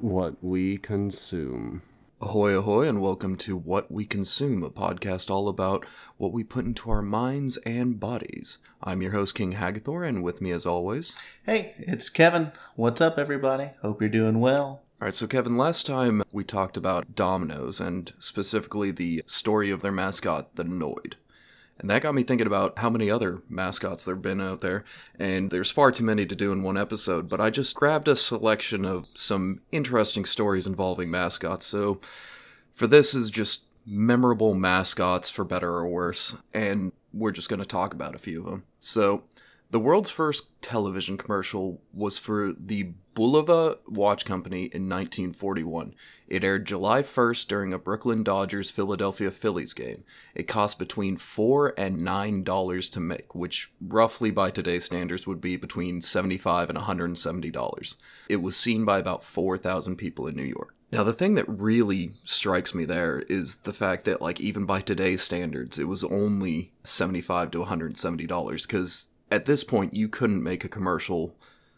what we consume. Ahoy, ahoy, and welcome to What We Consume, a podcast all about what we put into our minds and bodies. I'm your host, King Hagathor, and with me, as always. Hey, it's Kevin. What's up, everybody? Hope you're doing well. All right, so Kevin, last time we talked about Domino's and specifically the story of their mascot, the Noid. And that got me thinking about how many other mascots there have been out there, and there's far too many to do in one episode, but I just grabbed a selection of some interesting stories involving mascots. So for this is just memorable mascots for better or worse, and we're just going to talk about a few of them. So the world's first television commercial was for the Bulova Watch Company in 1941. It aired July 1st during a Brooklyn Dodgers Philadelphia Phillies game. It cost between 4 and 9 dollars to make, which roughly by today's standards would be between 75 and 170 dollars. It was seen by about 4,000 people in New York. Now, the thing that really strikes me there is the fact that, like, even by today's standards, it was only 75 to 170 dollars because at this point you couldn't make a commercial.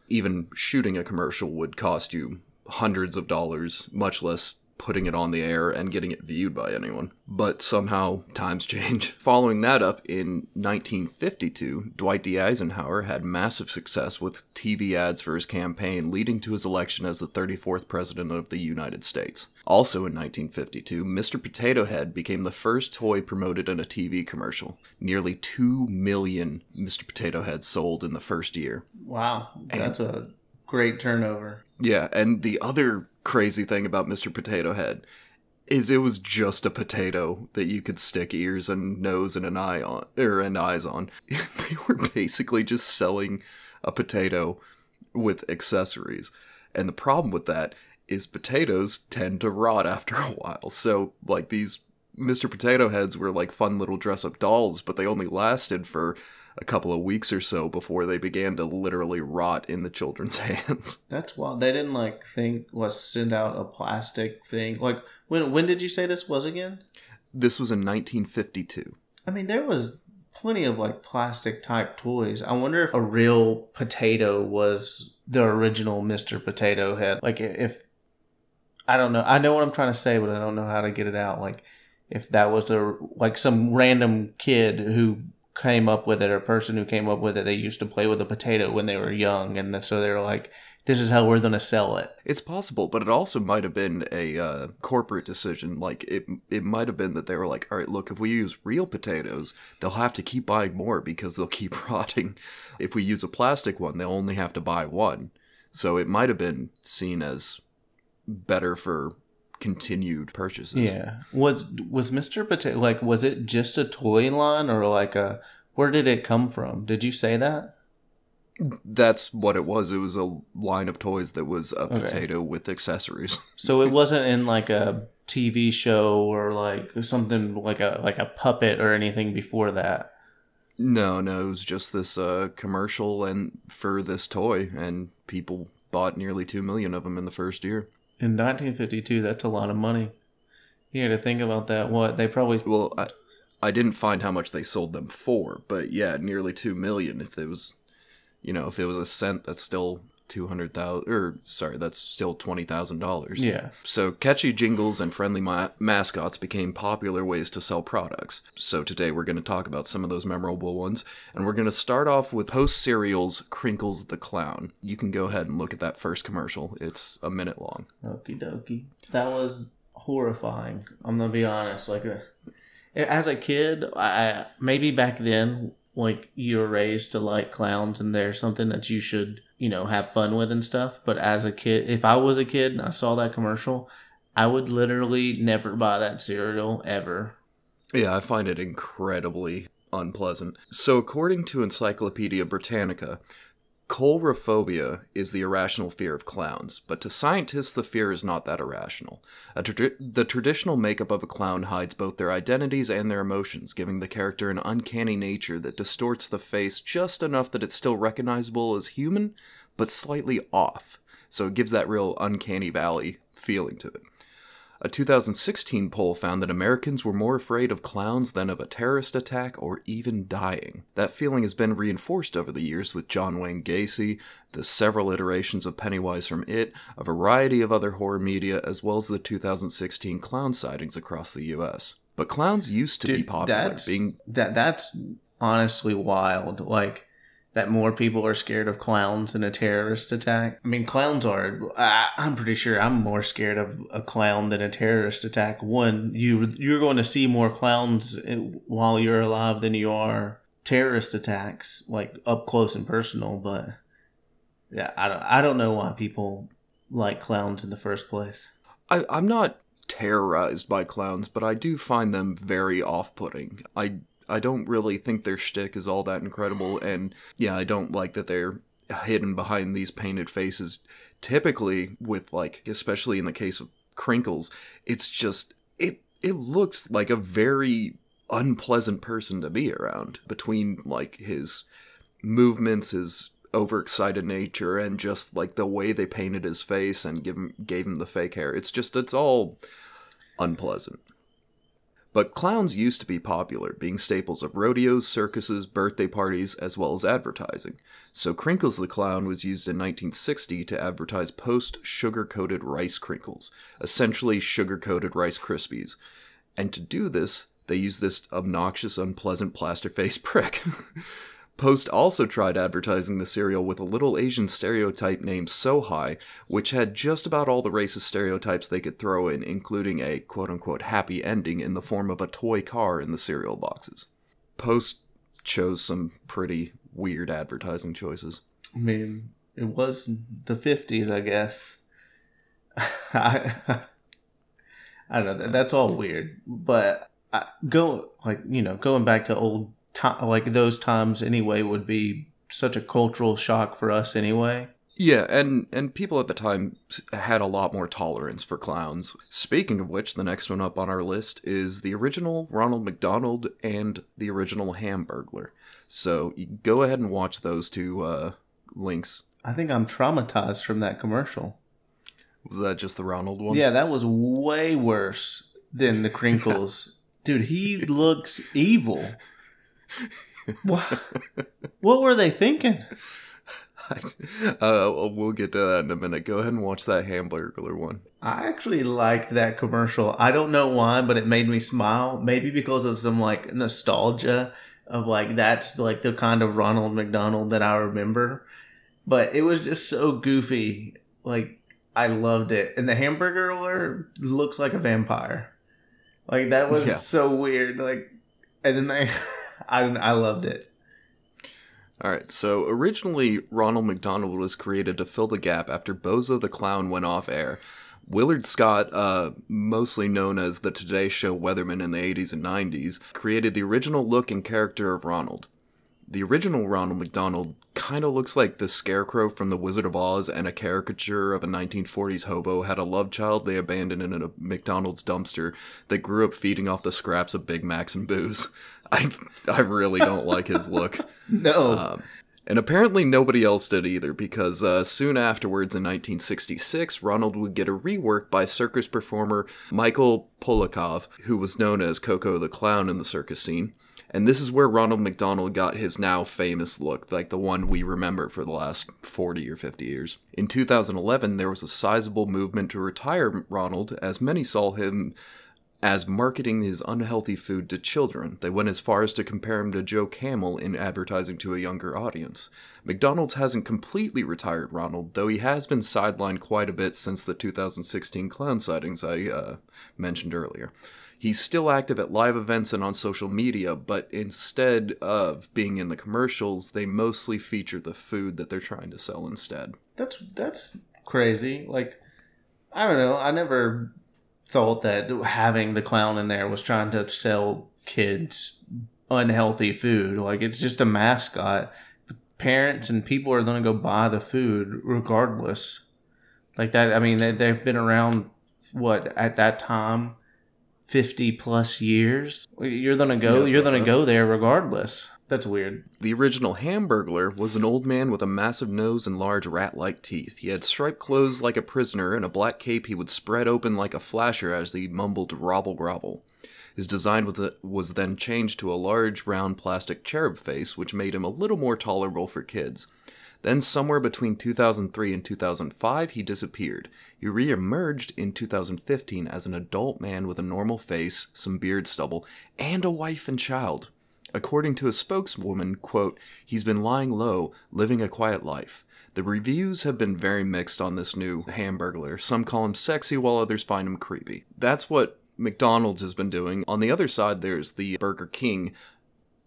Even shooting a commercial would cost you hundreds of dollars, much less putting it on the air and getting it viewed by anyone. But somehow times change. Following that up in 1952, Dwight D. Eisenhower had massive success with TV ads for his campaign, leading to his election as the 34th President of the United States. Also in 1952, Mr. Potato Head became the first toy promoted in a TV commercial. Nearly 2 million Mr. Potato Heads sold in the first year. Wow, that's a great turnover. Yeah, and the other crazy thing about Mr. Potato Head is it was just a potato that you could stick ears and nose and an eye on or and eyes on. they were basically just selling a potato with accessories. And the problem with that is potatoes tend to rot after a while. So like these Mr. Potato Heads were like fun little dress up dolls, but they only lasted for a couple of weeks or so before they began to literally rot in the children's hands. That's wild. They didn't like think was send out a plastic thing. Like when when did you say this was again? This was in 1952. I mean, there was plenty of like plastic type toys. I wonder if a real potato was the original Mr. Potato Head. Like if I don't know. I know what I'm trying to say, but I don't know how to get it out. Like if that was the like some random kid who came up with it or person who came up with it they used to play with a potato when they were young and so they're like this is how we're going to sell it It's possible, but it also might have been a uh, corporate decision. Like it, it might have been that they were like, "All right, look, if we use real potatoes, they'll have to keep buying more because they'll keep rotting. If we use a plastic one, they'll only have to buy one." So it might have been seen as better for continued purchases. yeah was was mr potato like was it just a toy line or like a where did it come from did you say that That's what it was. It was a line of toys that was a potato with accessories. so it wasn't in like a tv show or like something like a like a puppet or anything before that No, no, it was just this uh, commercial and for this toy, and people bought nearly two million of them in the first year. In 1952 that's a lot of money you had to think about that what they probably Well, I, I didn't find how much they sold them for, but yeah, nearly two million. If it was, you know, if it was a cent, that's still two hundred thousand. Or sorry, that's still twenty thousand dollars. yeah So catchy jingles and friendly ma- mascots became popular ways to sell products. So today we're going to talk about some of those memorable ones, and we're going to start off with Post Cereal's Crinkles the Clown. You can go ahead and look at that first commercial. It's a minute long. Okie dokie. That was horrifying. I'm gonna be honest. Like, uh, as a kid, I maybe back then, like you were raised to like clowns, and they're something that you should, you know, have fun with and stuff. But as a kid, if I was a kid and I saw that commercial, I would literally never buy that cereal ever. Yeah, I find it incredibly unpleasant. So, according to Encyclopedia Britannica, Coulrophobia is the irrational fear of clowns, but to scientists, the fear is not that irrational. A tradi- the traditional makeup of a clown hides both their identities and their emotions, giving the character an uncanny nature that distorts the face just enough that it's still recognizable as human, but slightly off. So it gives that real uncanny valley feeling to it. A 2016 poll found that Americans were more afraid of clowns than of a terrorist attack or even dying. That feeling has been reinforced over the years with John Wayne Gacy, the several iterations of Pennywise from It, a variety of other horror media, as well as the 2016 clown sightings across the US. But clowns used to be popular, that's, being that that's honestly wild. Like that more people are scared of clowns than a terrorist attack. I mean, clowns are. I, I'm pretty sure I'm more scared of a clown than a terrorist attack. One, you you're going to see more clowns eh, while you're alive than you are terrorist attacks, like up close and personal. But yeah, I don't I don't know why people like clowns in the first place. I, I'm not terrorized by clowns, but I do find them very off-putting. I I don't really think their shtick is all that incredible, and yeah, I don't like that they're hidden behind these painted faces. Typically, with like, especially in the case of Crinkles, it's just it it looks like a very unpleasant person to be around. Between like his movements, his overexcited nature, and just like the way they painted his face and give him gave him the fake hair, it's just it's all unpleasant. But clowns used to be popular, being staples of rodeos, circuses, birthday parties, as well as advertising. So Crinkles the Clown was used in 1960 to advertise post sugar coated rice crinkles, essentially sugar coated Rice Krispies. And to do this, they used this obnoxious, unpleasant plaster face prick. Post also tried advertising the cereal with a little Asian stereotype named So High, which had just about all the racist stereotypes they could throw in, including a quote unquote happy ending in the form of a toy car in the cereal boxes. Post chose some pretty weird advertising choices. I mean, it was the fifties, I guess. I, I don't know. That's all weird, but I, go like you know, going back to old time, like those times anyway, would be such a cultural shock for us anyway. Yeah, and and people at the time had a lot more tolerance for clowns. Speaking of which, the next one up on our list is the original Ronald McDonald and the original Hamburglar. So you go ahead and watch those two uh, links. I think I'm traumatized from that commercial. Was that just the Ronald one? Yeah, that was way worse than the crinkles. Dude, he looks evil. What, what were they thinking? uh, we'll get to that in a minute. Go ahead and watch that Hamburglar one. I actually liked that commercial. I don't know why, but it made me smile. Maybe because of some like nostalgia of like that's like the kind of Ronald McDonald that I remember. But it was just so goofy. Like I loved it. And the hamburger looks like a vampire. Like that was Yeah. so weird. Like and then they I I loved it. All right, so originally Ronald McDonald was created to fill the gap after Bozo the Clown went off air. Willard Scott, uh, mostly known as the Today Show weatherman in the 80s and 90s, created the original look and character of Ronald. The original Ronald McDonald kind of looks like the Scarecrow from The Wizard of Oz, and a caricature of a 1940s hobo had a love child they abandoned in a McDonald's dumpster that grew up feeding off the scraps of Big Macs and booze. I, I really don't like his look. No. Um, and apparently nobody else did either, because uh, soon afterwards, in 1966, Ronald would get a rework by circus performer Michael Polakov, who was known as Coco the Clown in the circus scene. And this is where Ronald McDonald got his now famous look, like the one we remember for the last 40 or 50 years. In 2011, there was a sizable movement to retire Ronald, as many saw him as marketing his unhealthy food to children. They went as far as to compare him to Joe Camel in advertising to a younger audience. McDonald's hasn't completely retired Ronald, though he has been sidelined quite a bit since the 2016 clown sightings I uh, mentioned earlier. He's still active at live events and on social media, but instead of being in the commercials, they mostly feature the food that they're trying to sell instead. That's that's crazy. Like I don't know. I never thought that having the clown in there was trying to sell kids unhealthy food. Like it's just a mascot. The parents and people are going to go buy the food regardless. Like that. I mean, they, they've been around what at that time. 50 plus years. You're to go, Yeah, you're uh, go there regardless. That's weird. The original Hamburglar was an old man with a massive nose and large rat like teeth. He had striped clothes like a prisoner and a black cape he would spread open like a flasher as he mumbled robble grobble. His design was, was then changed to a large round plastic cherub face, which made him a little more tolerable for kids. Then, somewhere between 2003 and 2005, he disappeared. He re emerged in 2015 as an adult man with a normal face, some beard stubble, and a wife and child. According to a spokeswoman, quote, he's been lying low, living a quiet life. The reviews have been very mixed on this new Hamburglar. Some call him sexy while others find him creepy. That's what McDonald's has been doing. On the other side, there's the Burger King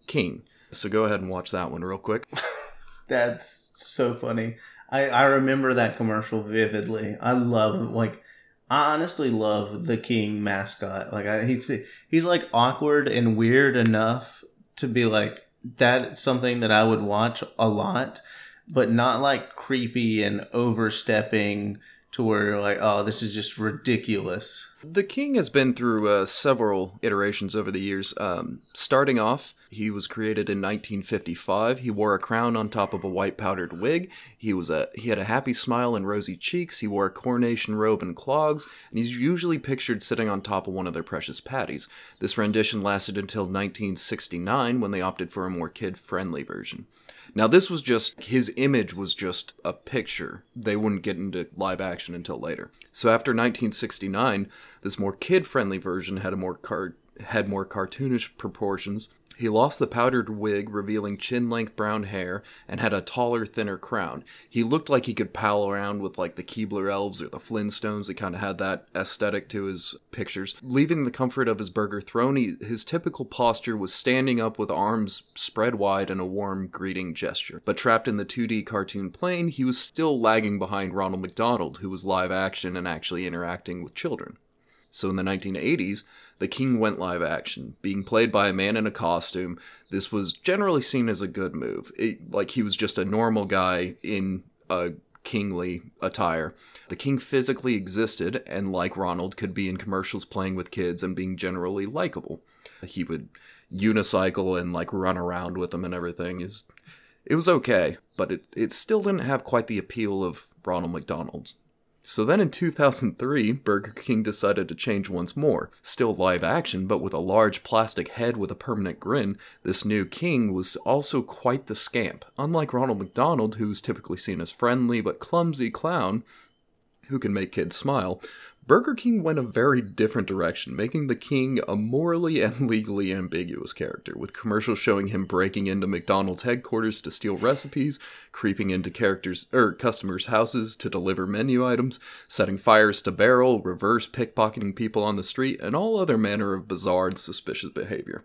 King. So go ahead and watch that one real quick. That's so funny. I, I remember that commercial vividly. I love like I honestly love the King mascot. Like I, he's he's like awkward and weird enough to be like that's something that I would watch a lot, but not like creepy and overstepping to where you're like, oh, this is just ridiculous. The King has been through uh, several iterations over the years. Um, starting off, he was created in 1955. He wore a crown on top of a white powdered wig. He was a he had a happy smile and rosy cheeks. He wore a coronation robe and clogs, and he's usually pictured sitting on top of one of their precious patties. This rendition lasted until 1969 when they opted for a more kid-friendly version. Now, this was just, his image was just a picture. They wouldn't get into live action until later. So after 1969, this more kid friendly version had a more car- had more cartoonish proportions. He lost the powdered wig, revealing chin length brown hair, and had a taller, thinner crown. He looked like he could pal around with like the Keebler elves or the Flintstones. He kind of had that aesthetic to his pictures. Leaving the comfort of his burger throne, he, his typical posture was standing up with arms spread wide and a warm greeting gesture. But trapped in the 2D cartoon plane, he was still lagging behind Ronald McDonald, who was live action and actually interacting with children. So in the 1980s, the king went live action, being played by a man in a costume. This was generally seen as a good move. It, like he was just a normal guy in a kingly attire. The king physically existed, and like Ronald, could be in commercials playing with kids and being generally likable. He would unicycle and like run around with them and everything. It was, it was okay, but it, it still didn't have quite the appeal of Ronald McDonald. So then in 2003, Burger King decided to change once more. Still live action, but with a large plastic head with a permanent grin, this new king was also quite the scamp. Unlike Ronald McDonald, who's typically seen as friendly but clumsy clown who can make kids smile, Burger King went a very different direction, making the king a morally and legally ambiguous character, with commercials showing him breaking into McDonald's headquarters to steal recipes, creeping into characters er customers' houses to deliver menu items, setting fires to barrel, reverse pickpocketing people on the street, and all other manner of bizarre and suspicious behavior.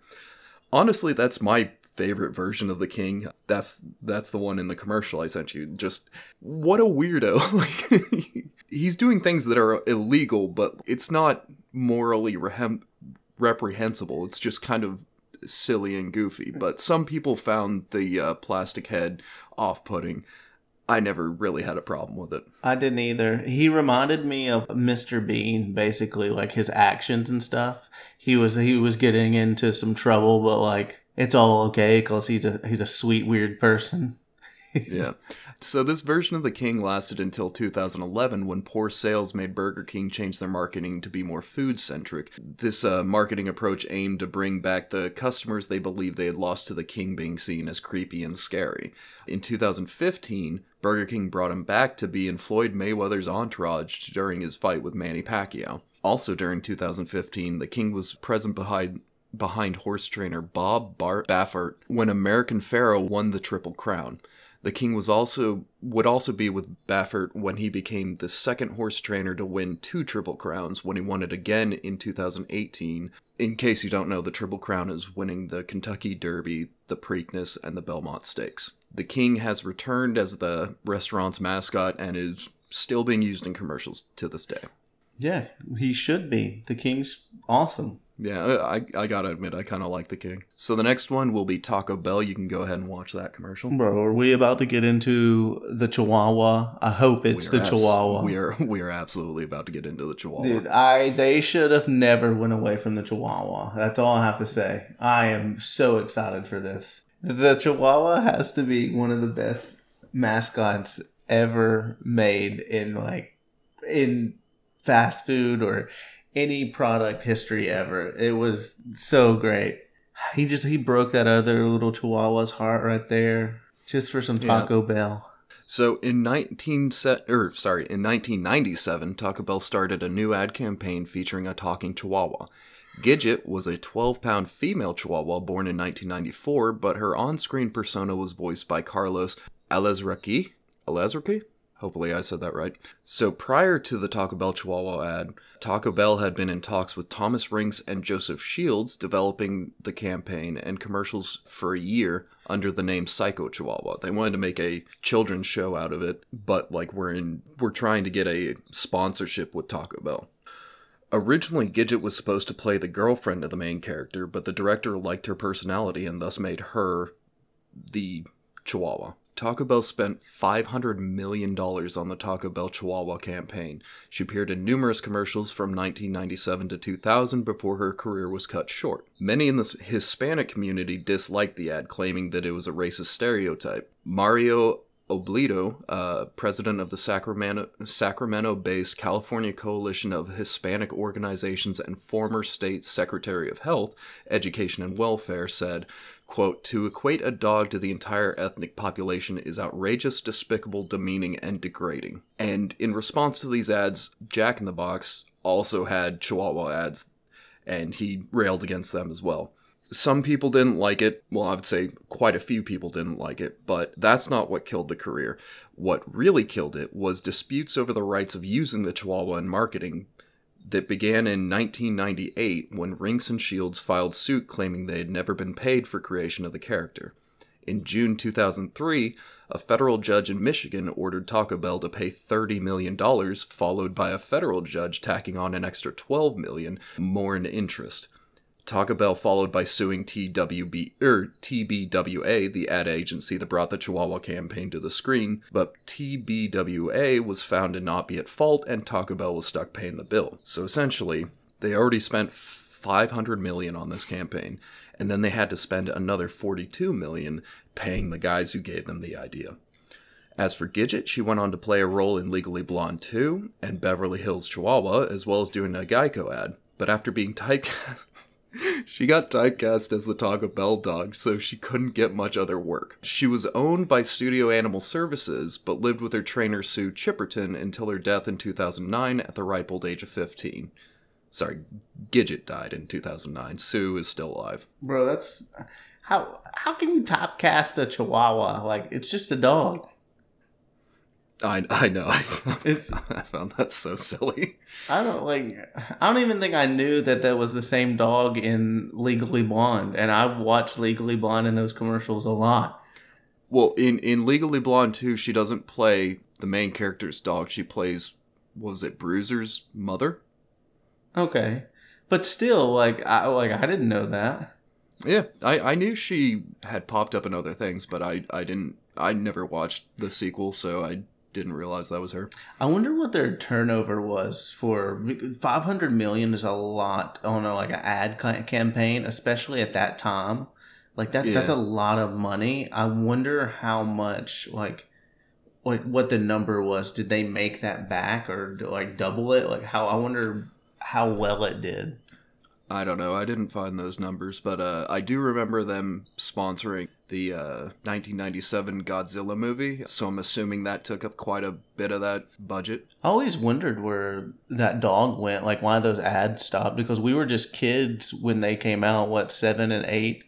Honestly, that's my favorite version of the king. That's that's the one in the commercial I sent you. Just what a weirdo. like he's doing things that are illegal, but it's not morally rehem- reprehensible. It's just kind of silly and goofy. But some people found the uh, plastic head off-putting. I never really had a problem with it. I didn't either. He reminded me of Mr. Bean, basically, like his actions and stuff. He was he was getting into some trouble, but like it's all okay because he's a he's a sweet weird person. yeah. So this version of the King lasted until 2011 when poor sales made Burger King change their marketing to be more food centric. This uh, marketing approach aimed to bring back the customers they believed they had lost to the King being seen as creepy and scary. In 2015, Burger King brought him back to be in Floyd Mayweather's entourage during his fight with Manny Pacquiao. Also during 2015, the King was present behind behind horse trainer Bob Bart Baffert when American Pharoah won the Triple Crown. The king was also would also be with Baffert when he became the second horse trainer to win two Triple Crowns when he won it again in 2018. In case you don't know, the Triple Crown is winning the Kentucky Derby, the Preakness, and the Belmont Stakes. The king has returned as the restaurant's mascot and is still being used in commercials to this day. Yeah, he should be. The king's awesome. Yeah, uh, I, I gotta admit, I kind of like the king. So the next one will be Taco Bell. You can go ahead and watch that commercial. Bro, are we about to get into the Chihuahua? I hope it's the abs- Chihuahua. We are we are absolutely about to get into the Chihuahua. Dude, I they should have never went away from the Chihuahua. That's all I have to say. I am so excited for this. The Chihuahua has to be one of the best mascots ever made in like in fast food or any product history ever. It was so great. He just he broke that other little Chihuahua's heart right there just for some Yeah. Taco Bell. So in 19 se- or sorry, in 1997, Taco Bell started a new ad campaign featuring a talking Chihuahua. Gidget was a 12-pound female Chihuahua born in 1994, but her on-screen persona was voiced by Carlos Alazraqui. Alazraqui? Hopefully I said that right. So prior to the Taco Bell Chihuahua ad, Taco Bell had been in talks with Thomas Rinks and Joseph Shields developing the campaign and commercials for a year under the name Psycho Chihuahua. They wanted to make a children's show out of it, but like we're in we're trying to get a sponsorship with Taco Bell. Originally, Gidget was supposed to play the girlfriend of the main character, but the director liked her personality and thus made her the Chihuahua. Taco Bell spent $500 million on the Taco Bell Chihuahua campaign. She appeared in numerous commercials from 1997 to 2000 before her career was cut short. Many in the Hispanic community disliked the ad, claiming that it was a racist stereotype. Mario Obledo, uh, president of the Sacramento Sacramento-based California Coalition of Hispanic Organizations and former state secretary of Health, Education and Welfare, said, quote, "To equate a dog to the entire ethnic population is outrageous, despicable, demeaning, and degrading." And in response to these ads, Jack in the Box also had Chihuahua ads, and he railed against them as well. Some people didn't like it. Well, I would say quite a few people didn't like it, but that's not what killed the career. What really killed it was disputes over the rights of using the Chihuahua in marketing that began in 1998 when Rinks and Shields filed suit claiming they had never been paid for creation of the character. In June 2003, a federal judge in Michigan ordered Taco Bell to pay $30 million, followed by a federal judge tacking on an extra 12 million more in interest. Taco Bell followed by suing TWB er, TBWA, the ad agency that brought the Chihuahua campaign to the screen, but TBWA was found to not be at fault and Taco Bell was stuck paying the bill. So essentially, they already spent 500 million on this campaign and then they had to spend another 42 million paying the guys who gave them the idea. As for Gidget, she went on to play a role in Legally Blonde 2 and Beverly Hills Chihuahua, as well as doing a Geico ad. But after being typecast, she got typecast as the Taco Bell dog, so she couldn't get much other work. She was owned by Studio Animal Services, but lived with her trainer Sue Chipperton until her death in 2009 at the ripe old age of 15. Sorry, Gidget died in 2009. Sue is still alive. Bro, that's how how can you typecast a Chihuahua? Like it's just a dog. I, I know. It's I found that so silly. I don't like I don't even think I knew that that was the same dog in Legally Blonde, and I've watched Legally Blonde in those commercials a lot. Well, in, in Legally Blonde too, she doesn't play the main character's dog. She plays, was it, Bruiser's mother? Okay, but still, like I like I didn't know that. Yeah, I, I knew she had popped up in other things, but I, I didn't, I never watched the sequel, so I didn't realize that was her. I wonder what their turnover was for 500 million is a lot on a, like an ad campaign, especially at that time. Like that that's a lot of money. I wonder how much like like what the number was. Did they make that back or like double it? Like how I wonder how well it did. I don't know. I didn't find those numbers, but uh, I do remember them sponsoring the uh, 1997 Godzilla movie, so I'm assuming that took up quite a bit of that budget. I always wondered where that dog went, like why those ads stopped because we were just kids when they came out, what, seven and eight?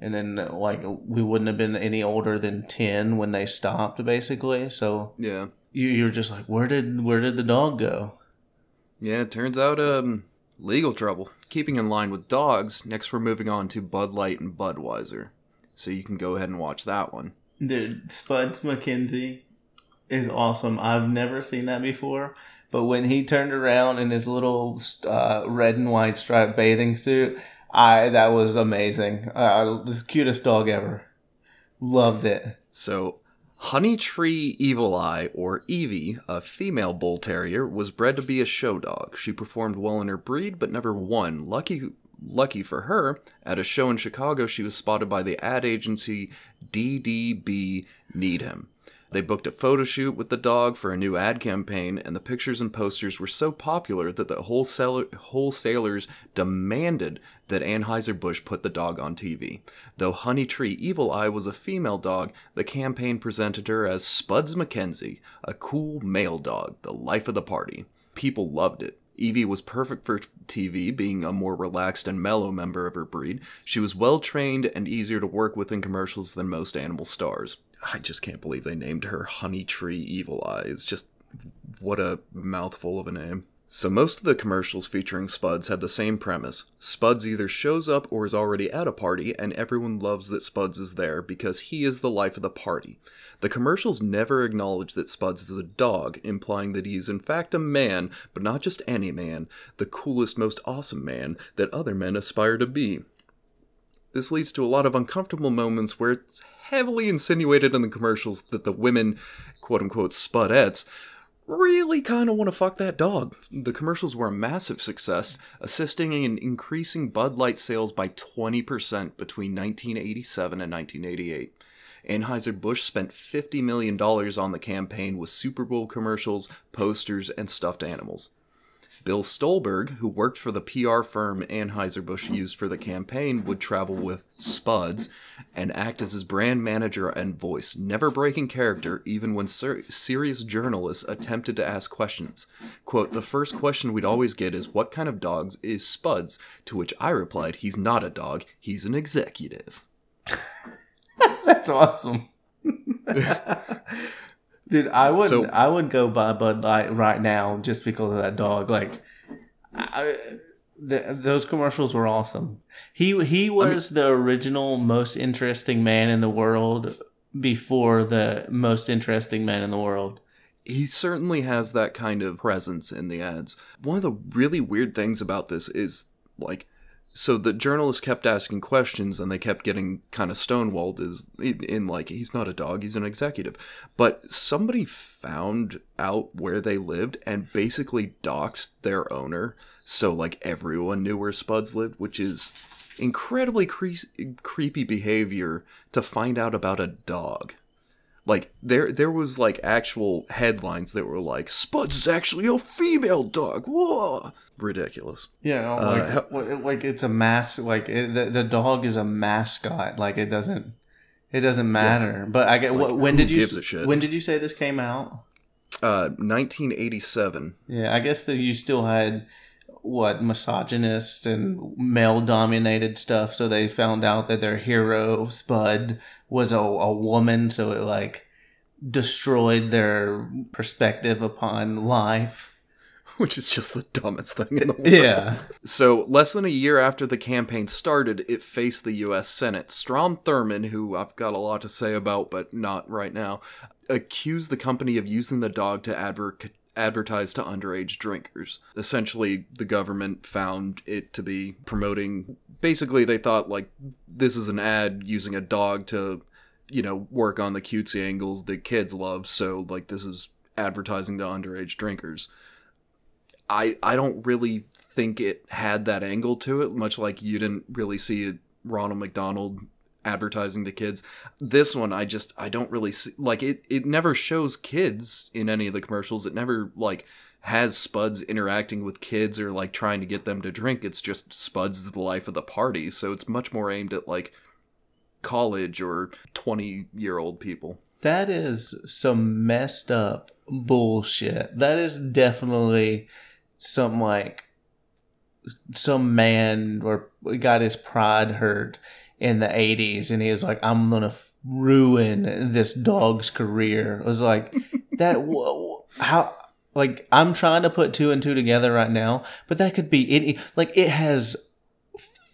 And then like we wouldn't have been any older than ten when they stopped, basically. So Yeah. you you're just like, where did where did the dog go? Yeah, it turns out um legal trouble. Keeping in line with dogs, next we're moving on to Bud Light and Budweiser. So you can go ahead and watch that one. Dude, Spuds MacKenzie is awesome. I've never seen that before, But when he turned around in his little uh, red and white striped bathing suit, I that was amazing. Uh, the cutest dog ever. Loved it. So, Honey Tree Evil Eye, or Evie, a female bull terrier, was bred to be a show dog. She performed well in her breed, but never won. Lucky, lucky for her, at a show in Chicago, she was spotted by the ad agency DDB Needham. They booked a photo shoot with the dog for a new ad campaign, and the pictures and posters were so popular that the wholesaler, wholesalers demanded that Anheuser-Busch put the dog on TV. Though Honey Tree Evil Eye was a female dog, the campaign presented her as Spuds MacKenzie, a cool male dog, the life of the party. People loved it. Evie was perfect for TV, being a more relaxed and mellow member of her breed. She was well trained and easier to work with in commercials than most animal stars. I just can't believe they named her Honey Tree Evil Eyes. Just what a mouthful of a name. So most of the commercials featuring Spuds have the same premise. Spuds either shows up or is already at a party, and everyone loves that Spuds is there because he is the life of the party. The commercials never acknowledge that Spuds is a dog, implying that he is in fact a man, but not just any man, the coolest, most awesome man that other men aspire to be. This leads to a lot of uncomfortable moments where it's heavily insinuated in the commercials that the women, quote unquote, spudettes, really kind of want to fuck that dog. The commercials were a massive success, assisting in increasing Bud Light sales by 20% between 1987 and 1988. Anheuser-Busch spent $50 million on the campaign with Super Bowl commercials, posters, and stuffed animals. Bill Stolberg, who worked for the PR firm Anheuser-Busch used for the campaign, would travel with Spuds and act as his brand manager and voice, never breaking character even when ser- serious journalists attempted to ask questions. Quote, the first question we'd always get is, what kind of dogs is Spuds? To which I replied, he's not a dog, he's an executive. That's awesome. Dude, I would So- I wouldn't go buy Bud Light right now just because of that dog. Like, I, the, those commercials were awesome. He he was the original most interesting man in the world before the most interesting man in the world. he certainly has that kind of presence in the ads. One of the really weird things about this is like so the journalists kept asking questions and they kept getting kind of stonewalled is in, in like he's not a dog he's an executive. But somebody found out where they lived and basically doxed their owner so like everyone knew where spuds lived which is incredibly cre- creepy behavior to find out about a dog like there there was like actual headlines that were like Spuds is actually a female dog. Whoa. Ridiculous. Yeah, no, Uh, like how- like it's a mask. Like it, the the dog is a mascot. Like it doesn't it doesn't matter. But I get Like, when did you gives a shit? when did you say this came out? Uh 1987. Yeah, I guess that you still had what misogynist and male dominated stuff. So they found out that their hero Spud was a, a woman. So it like destroyed their perspective upon life. Which is just the dumbest thing in the world. Yeah. So, less than a year after the campaign started, it faced the U.S. Senate. Strom Thurmond, who I've got a lot to say about, but not right now, accused the company of using the dog to adver- advertise to underage drinkers. Essentially, the government found it to be promoting. Basically, they thought, like, this is an ad using a dog to, you know, work on the cutesy angles that kids love, so, like, this is advertising to underage drinkers. I I don't really think it had that angle to it, much like you didn't really see Ronald McDonald advertising to kids. This one I just I don't really see like it it never shows kids in any of the commercials. It never like has Spuds interacting with kids or like trying to get them to drink. It's just Spuds the life of the party. So it's much more aimed at like college or 20 year old people. That is some messed up bullshit. That is definitely some like some man or got his pride hurt in the 80s and he was like I'm going to ruin this dog's career. It was like that wh- how like I'm trying to put two and two together right now, but that could be any like it has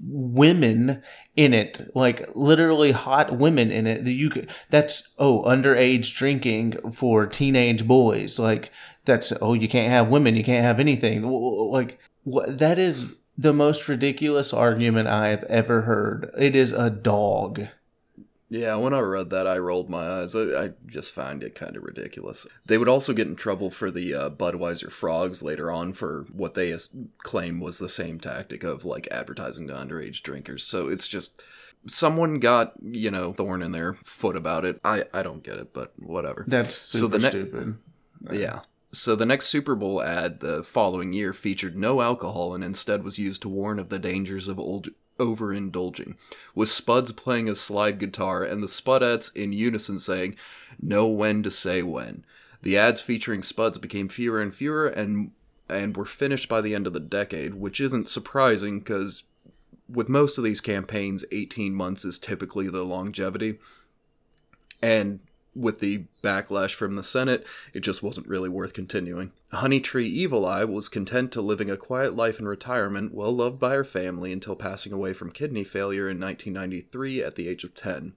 women in it, like literally hot women in it. That you could, that's oh underage drinking for teenage boys. Like that's oh you can't have women, you can't have anything. Like what that is the most ridiculous argument I have ever heard. It is a dog. Yeah, when I read that, I rolled my eyes. I, I just find it kind of ridiculous. They would also get in trouble for the uh, Budweiser frogs later on for what they as- claim was the same tactic of like advertising to underage drinkers. So it's just someone got you know thorn in their foot about it. I I don't get it, but whatever. That's super the ne- stupid. Yeah. So the next Super Bowl ad the following year featured no alcohol and instead was used to warn of the dangers of old overindulging, with Spuds playing a slide guitar and the Spudettes in unison saying, "Know when to say when." The ads featuring Spuds became fewer and fewer and and were finished by the end of the decade, which isn't surprising because with most of these campaigns, 18 months is typically the longevity. And with the backlash from the Senate, it just wasn't really worth continuing. Honey Tree Evil Eye was content to living a quiet life in retirement, well loved by her family until passing away from kidney failure in 1993 at the age of 10.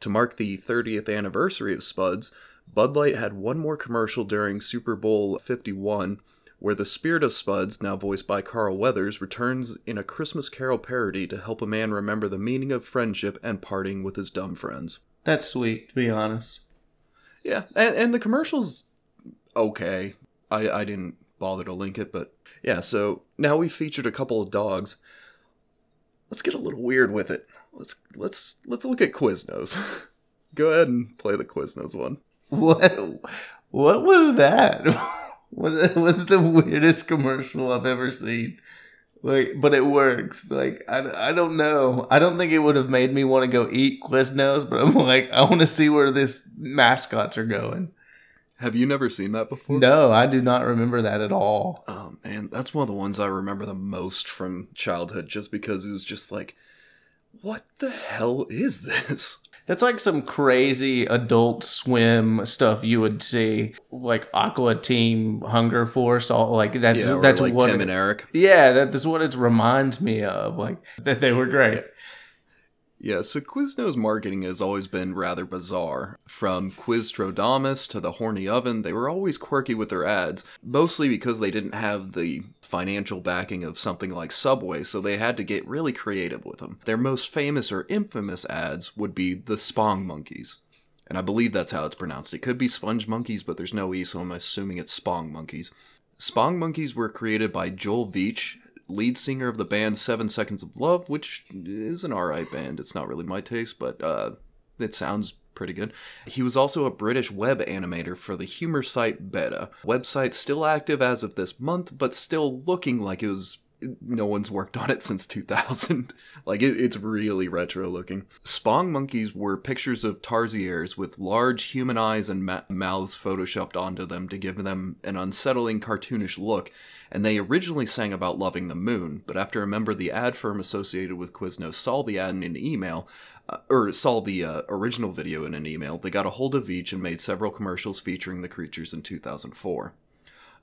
To mark the 30th anniversary of Spuds, Bud Light had one more commercial during Super Bowl 51 where the spirit of Spuds, now voiced by Carl Weathers, returns in a Christmas Carol parody to help a man remember the meaning of friendship and parting with his dumb friends. That's sweet, to be honest. Yeah, and, and the commercial's okay. I, I didn't bother to link it, but yeah, so now we featured a couple of dogs. Let's get a little weird with it. Let's let's let's look at Quiznos. Go ahead and play the Quiznos one. What? What was that? what was the weirdest commercial I've ever seen? Like, but it works. Like, I, I don't know. I don't think it would have made me want to go eat Quiznos, but I'm like, I want to see where this mascots are going. Have you never seen that before? No, I do not remember that at all. Oh man, that's one of the ones I remember the most from childhood just because it was just like what the hell is this? That's like some crazy adult swim stuff you would see, like Aqua Teen Hunger Force. All like that's Yeah, that's like what Tim it- and Eric. Yeah, that, that's what it reminds me of. Like that they were great. Yeah, so Quiznos marketing has always been rather bizarre. From Quiztrodamus to the Horny Oven, they were always quirky with their ads, mostly because they didn't have the financial backing of something like Subway, so they had to get really creative with them. Their most famous or infamous ads would be the Spong Monkeys. And I believe that's how it's pronounced. It could be Sponge Monkeys, but there's no E, so I'm assuming it's Spong Monkeys. Spong Monkeys were created by Joel Veitch, lead singer of the band Seven Seconds of Love, which is an alright band. It's not really my taste, but uh, it sounds pretty good. He was also a British web animator for the humor site Beta. Website still active as of this month, but still looking like it was. No one's worked on it since 2000. like, it, it's really retro looking. Spong monkeys were pictures of tarsiers with large human eyes and ma- mouths photoshopped onto them to give them an unsettling, cartoonish look, and they originally sang about loving the moon, but after a member of the ad firm associated with Quiznos saw the ad in an email, uh, or saw the uh, original video in an email, they got a hold of each and made several commercials featuring the creatures in 2004.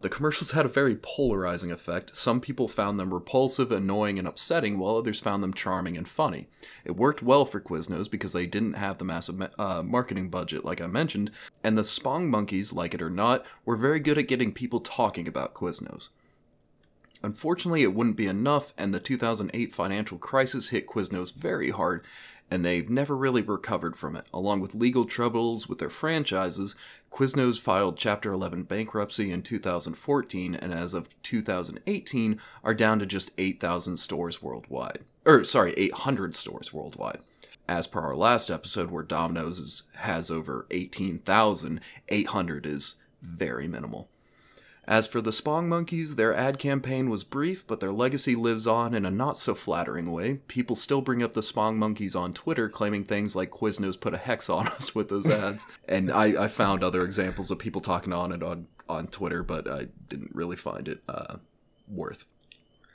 The commercials had a very polarizing effect. Some people found them repulsive, annoying, and upsetting, while others found them charming and funny. It worked well for Quiznos because they didn't have the massive ma- uh, marketing budget, like I mentioned, and the Spong Monkeys, like it or not, were very good at getting people talking about Quiznos. Unfortunately, it wouldn't be enough, and the 2008 financial crisis hit Quiznos very hard, and they've never really recovered from it. Along with legal troubles with their franchises, Quiznos filed Chapter 11 bankruptcy in 2014, and as of 2018, are down to just 8,000 stores worldwide. Or, sorry, 800 stores worldwide. As per our last episode, where Domino's is, has over 18,000, 800 is very minimal. As for the Spong Monkeys, their ad campaign was brief, but their legacy lives on in a not so flattering way. People still bring up the Spong Monkeys on Twitter, claiming things like Quiznos put a hex on us with those ads. and I, I found other examples of people talking on it on, on Twitter, but I didn't really find it uh, worth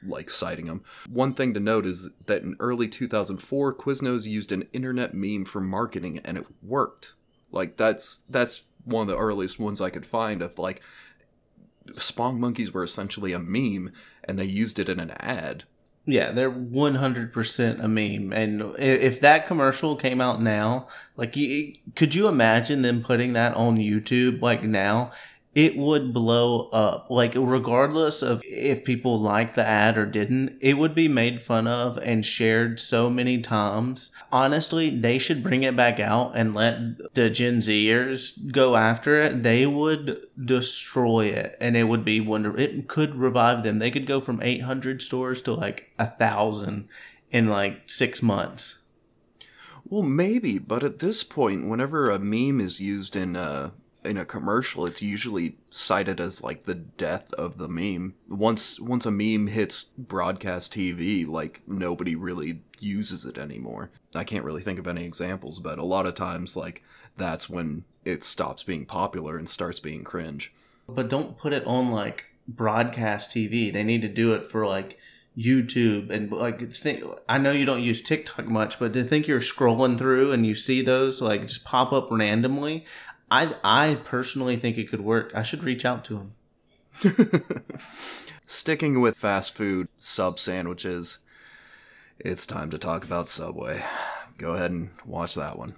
like citing them. One thing to note is that in early 2004, Quiznos used an internet meme for marketing, and it worked. Like that's that's one of the earliest ones I could find of like Spong monkeys were essentially a meme, and they used it in an ad. Yeah, they're one hundred percent a meme, and if that commercial came out now, like, could you imagine them putting that on YouTube like now? It would blow up. Like, regardless of if people liked the ad or didn't, it would be made fun of and shared so many times. Honestly, they should bring it back out and let the Gen Zers go after it. They would destroy it, and it would be wonder. It could revive them. They could go from eight hundred stores to like a thousand in like six months. Well, maybe, but at this point, whenever a meme is used in a in a commercial, it's usually cited as like the death of the meme. Once once a meme hits broadcast TV, like nobody really uses it anymore. I can't really think of any examples, but a lot of times like that's when it stops being popular and starts being cringe. But don't put it on like broadcast TV. They need to do it for like YouTube and like think. I know you don't use TikTok much, but to think you're scrolling through and you see those like just pop up randomly, I I personally think it could work. I should reach out to him. Sticking with fast food sub sandwiches, it's time to talk about Subway. Go ahead and watch that one.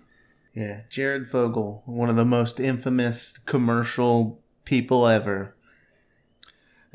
Yeah, Jared Fogle, one of the most infamous commercial people ever.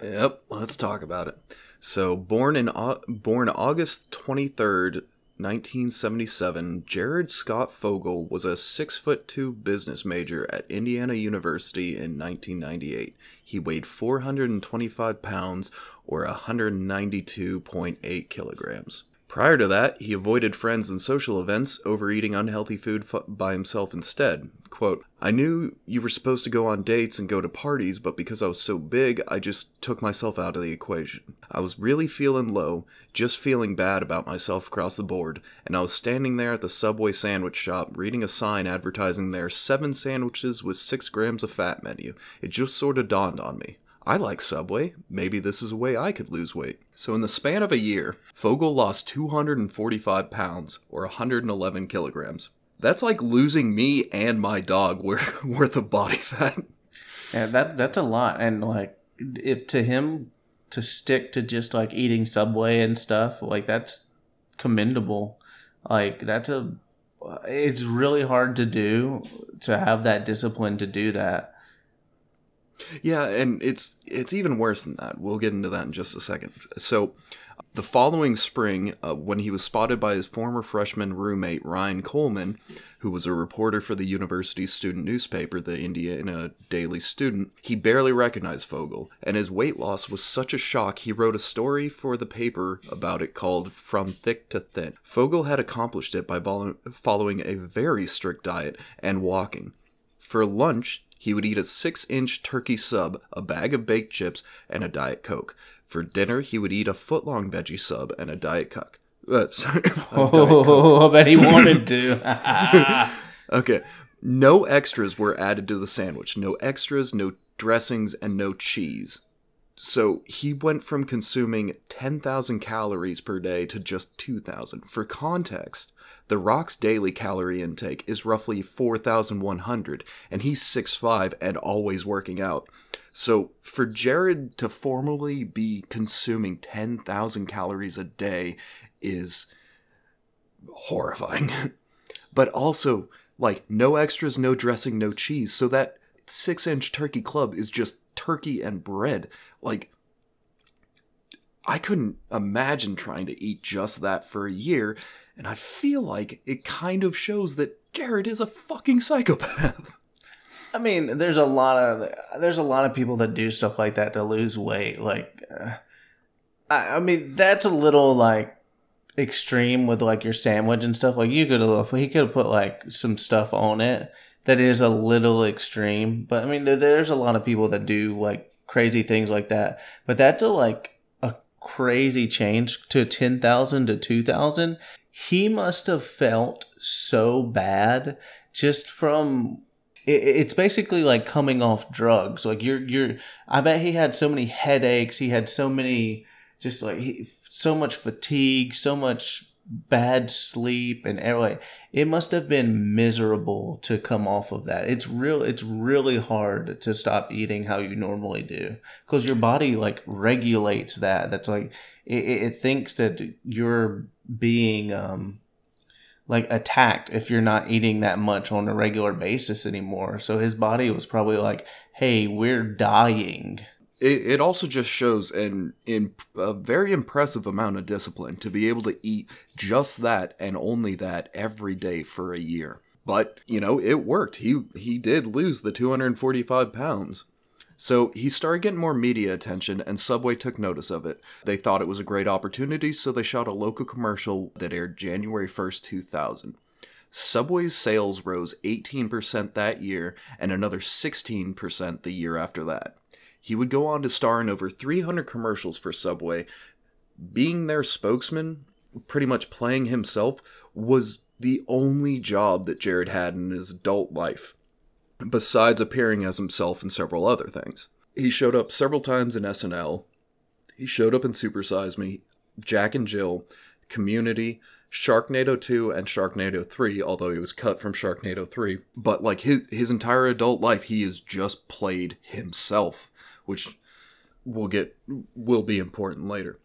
Yep, let's talk about it. So, born in born August 23rd, 1977, Jared Scott Fogle was a 6 foot 2 business major at Indiana University in 1998. He weighed 425 pounds or 192.8 kilograms. Prior to that, he avoided friends and social events, overeating unhealthy food f- by himself instead. Quote, I knew you were supposed to go on dates and go to parties, but because I was so big, I just took myself out of the equation. I was really feeling low, just feeling bad about myself across the board, and I was standing there at the Subway sandwich shop reading a sign advertising their seven sandwiches with six grams of fat menu. It just sort of dawned on me. I like Subway. Maybe this is a way I could lose weight. So, in the span of a year, Fogle lost 245 pounds, or 111 kilograms. That's like losing me and my dog worth, of body fat. Yeah, that that's a lot, and like if to him to stick to just like eating Subway and stuff, like that's commendable. Like that's a, it's really hard to do to have that discipline to do that. Yeah, and it's it's even worse than that. We'll get into that in just a second. So, the following spring, uh, when he was spotted by his former freshman roommate Ryan Coleman, who was a reporter for the university's student newspaper, the Indiana Daily Student, he barely recognized Fogle, and his weight loss was such a shock he wrote a story for the paper about it called From Thick to Thin. Fogle had accomplished it by following a very strict diet and walking. For lunch, he would eat a six inch turkey sub, a bag of baked chips, and a Diet Coke. For dinner, he would eat a foot long veggie sub and a Diet Coke. Uh, sorry, Oh, bet he wanted to. Okay. No extras were added to the sandwich. No extras, no dressings, and no cheese. So he went from consuming 10,000 calories per day to just 2,000. For context, The Rock's daily calorie intake is roughly 4,100, and he's 6'5 and always working out. So for Jared to formally be consuming 10,000 calories a day is horrifying. but also, like, no extras, no dressing, no cheese. So that six inch turkey club is just turkey and bread. Like, I couldn't imagine trying to eat just that for a year, and I feel like it kind of shows that Jared is a fucking psychopath. I mean, there's a lot of there's a lot of people that do stuff like that to lose weight. Like, uh, I, I mean, that's a little like extreme with like your sandwich and stuff. Like, you could have he could have put like some stuff on it that is a little extreme. But I mean, there, there's a lot of people that do like crazy things like that. But that's a like a crazy change to ten thousand to two thousand. He must have felt so bad just from it's basically like coming off drugs. Like you're you're. I bet he had so many headaches. He had so many just like he, so much fatigue, so much bad sleep and airway. It must have been miserable to come off of that. It's real. It's really hard to stop eating how you normally do because your body like regulates that. That's like it, it thinks that you're being um like attacked if you're not eating that much on a regular basis anymore. So his body was probably like, "Hey, we're dying." It, it also just shows an in a very impressive amount of discipline to be able to eat just that and only that every day for a year. But you know, it worked. He he did lose the 245 pounds. So he started getting more media attention, and Subway took notice of it. They thought it was a great opportunity, so they shot a local commercial that aired January 1st, 2000. Subway's sales rose 18% that year and another 16% the year after that. He would go on to star in over 300 commercials for Subway. Being their spokesman, pretty much playing himself, was the only job that Jared had in his adult life besides appearing as himself in several other things. He showed up several times in SNL. He showed up in Supersize Me, Jack and Jill, Community, Sharknado 2 and Sharknado 3, although he was cut from Sharknado 3. But like his his entire adult life he has just played himself, which will get will be important later.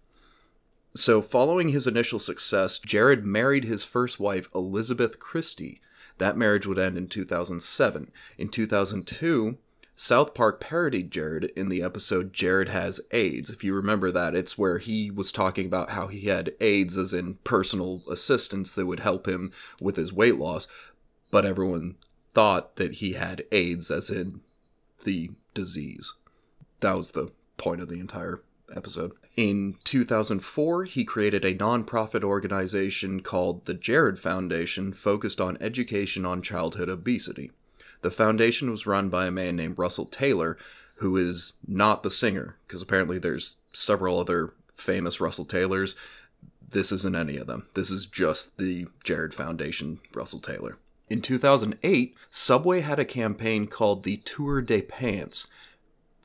So, following his initial success, Jared married his first wife, Elizabeth Christie, that marriage would end in 2007. In 2002, South Park parodied Jared in the episode Jared Has AIDS. If you remember that, it's where he was talking about how he had AIDS as in personal assistance that would help him with his weight loss, but everyone thought that he had AIDS as in the disease. That was the point of the entire episode. In 2004, he created a nonprofit organization called the Jared Foundation focused on education on childhood obesity. The foundation was run by a man named Russell Taylor, who is not the singer, because apparently there's several other famous Russell Taylors. This isn't any of them. This is just the Jared Foundation, Russell Taylor. In 2008, Subway had a campaign called the Tour de Pants,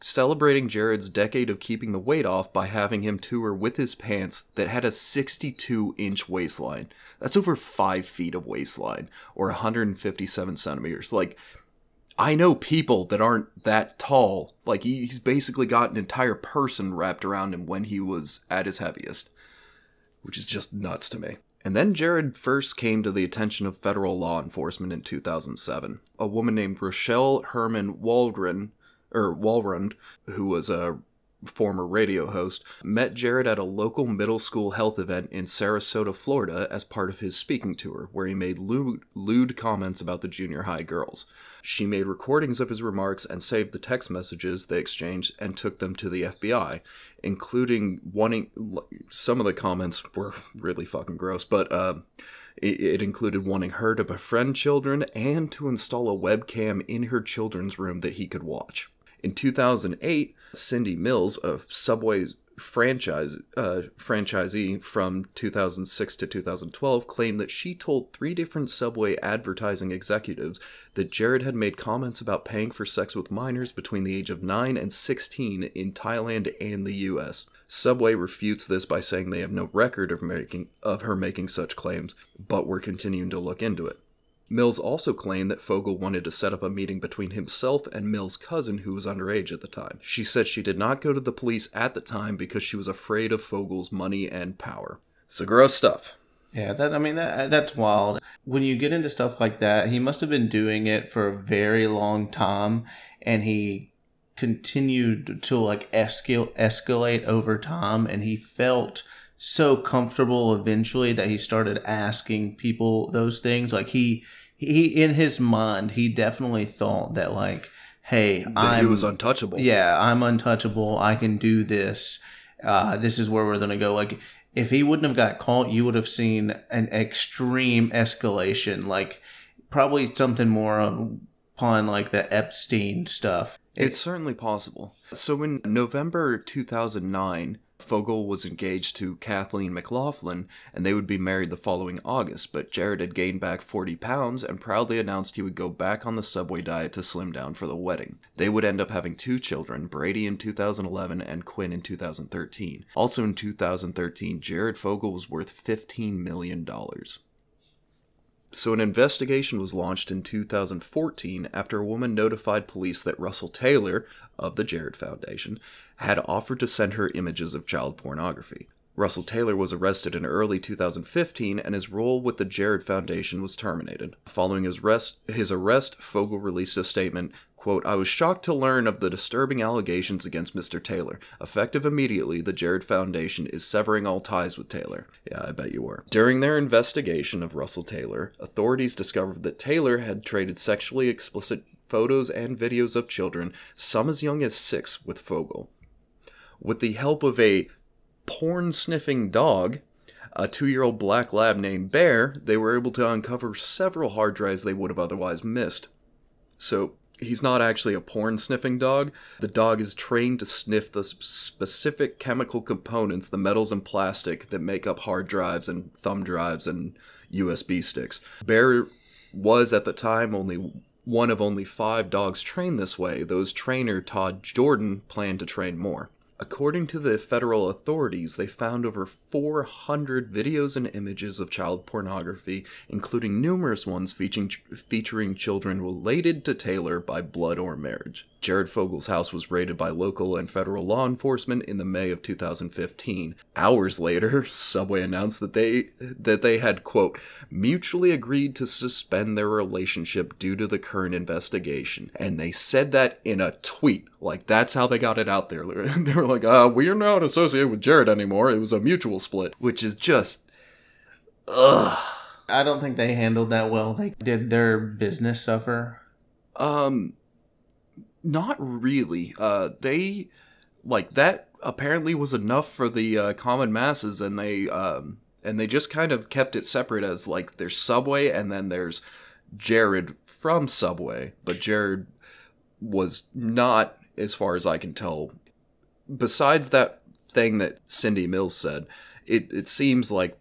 celebrating Jared's decade of keeping the weight off by having him tour with his pants that had a 62 inch waistline. That's over 5 feet of waistline, or 157 centimeters. Like, I know people that aren't that tall. Like, he's basically got an entire person wrapped around him when he was at his heaviest, which is just nuts to me. And then Jared first came to the attention of federal law enforcement in 2007. A woman named Rochelle Herman Waldron or Walrond, who was a former radio host, met Jared at a local middle school health event in Sarasota, Florida, as part of his speaking tour, where he made lewd, lewd, comments about the junior high girls. She made recordings of his remarks and saved the text messages they exchanged and took them to the FBI, including wanting. Some of the comments were really fucking gross, but uh, it, it included wanting her to befriend children and to install a webcam in her children's room that he could watch. In 2008, Cindy Mills, a Subway franchise uh, franchisee from 2006 to 2012, claimed that she told three different Subway advertising executives that Jared had made comments about paying for sex with minors between the age of 9 and 16 in Thailand and the US. Subway refutes this by saying they have no record of making of her making such claims, but we're continuing to look into it. Mills also claimed that Fogle wanted to set up a meeting between himself and Mills' cousin, who was underage at the time. She said she did not go to the police at the time because she was afraid of Fogle's money and power. So gross stuff. Yeah, that I mean that that's wild. When you get into stuff like that, he must have been doing it for a very long time, and he continued to like escal- escalate over time, and he felt so comfortable eventually that he started asking people those things. Like he he in his mind he definitely thought that like hey i he was untouchable. Yeah i'm untouchable. I can do this. Uh, this is where we're gonna go. Like if he wouldn't have got caught you would have seen an extreme escalation. Like probably something more upon like the epstein stuff. It's certainly possible. So in november 2009 Fogle was engaged to Kathleen McLaughlin, and they would be married the following August, but Jared had gained back 40 pounds and proudly announced he would go back on the Subway diet to slim down for the wedding. They would end up having two children, Brady in 2011 and Quinn in 2013. Also in 2013, Jared Fogle was worth $15 million. So, an investigation was launched in 2014 after a woman notified police that Russell Taylor, of the Jared Foundation, had offered to send her images of child pornography. Russell Taylor was arrested in early 2015 and his role with the Jared Foundation was terminated. Following his arrest, his arrest Fogle released a statement Quote, I was shocked to learn of the disturbing allegations against Mr. Taylor. Effective immediately, the Jared Foundation is severing all ties with Taylor. Yeah, I bet you were. During their investigation of Russell Taylor, authorities discovered that Taylor had traded sexually explicit photos and videos of children, some as young as six, with Fogle. With the help of a porn sniffing dog, a two year old black lab named Bear, they were able to uncover several hard drives they would have otherwise missed. So, he's not actually a porn sniffing dog. The dog is trained to sniff the specific chemical components, the metals and plastic that make up hard drives and thumb drives and USB sticks. Bear was at the time only one of only five dogs trained this way. Those trainer Todd Jordan planned to train more. According to the federal authorities, they found over 400 videos and images of child pornography, including numerous ones featuring, featuring children related to Taylor by blood or marriage. Jared Fogle's house was raided by local and federal law enforcement in the May of 2015. Hours later, Subway announced that they that they had quote mutually agreed to suspend their relationship due to the current investigation, and they said that in a tweet. Like that's how they got it out there. they were like, "Uh, we are not associated with Jared anymore. It was a mutual split," which is just, ugh. I don't think they handled that well. They did their business suffer. Um, not really. Uh, they like that apparently was enough for the uh, common masses, and they um, and they just kind of kept it separate as like there's Subway, and then there's Jared from Subway, but Jared was not, as far as I can tell. Besides that thing that Cindy Mills said, it it seems like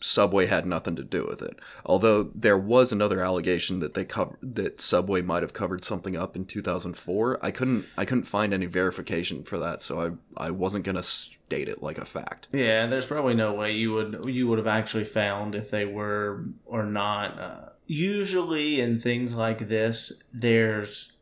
Subway had nothing to do with it. Although there was another allegation that they covered that Subway might have covered something up in 2004. I couldn't I couldn't find any verification for that, so I I wasn't going to state it like a fact. Yeah, there's probably no way you would you would have actually found if they were or not. Uh, usually in things like this, there's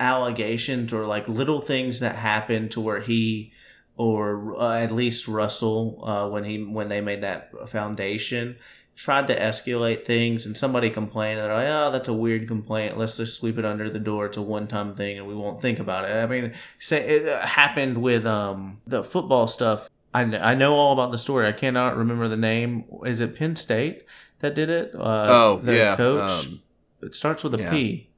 allegations or like little things that happen to where he or uh, at least Russell uh, when he when they made that foundation tried to escalate things and somebody complained they're like oh that's a weird complaint. Let's just sweep it under the door. It's a one-time thing and we won't think about it. I mean say it happened with um the football stuff. I, I know all about the story. I cannot remember the name. Is it penn state that did it? Uh, oh yeah coach? um, it starts with a yeah. P.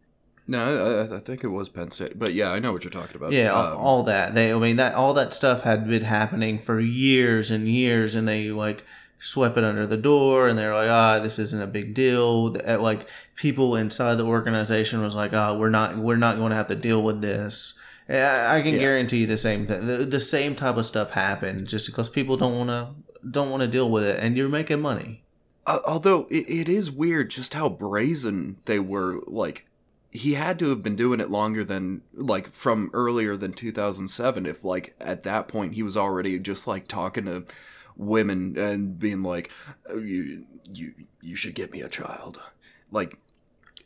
No, I, I, think it was Penn State, but yeah, I know what you're talking about. Yeah, um, all that they, I mean, that all that stuff had been happening for years and years, and they like swept it under the door, and they're like, ah, this isn't a big deal. Like people inside the organization was like, ah, we're not, we're not going to have to deal with this. I, I can yeah. guarantee you the same thing. The, the same type of stuff happened just because people don't want to don't want to deal with it, and you're making money. Uh, although it, it is weird just how brazen they were, like he had to have been doing it longer than like from earlier than 2007 if like at that point he was already just like talking to women and being like oh, you you you should get me a child. Like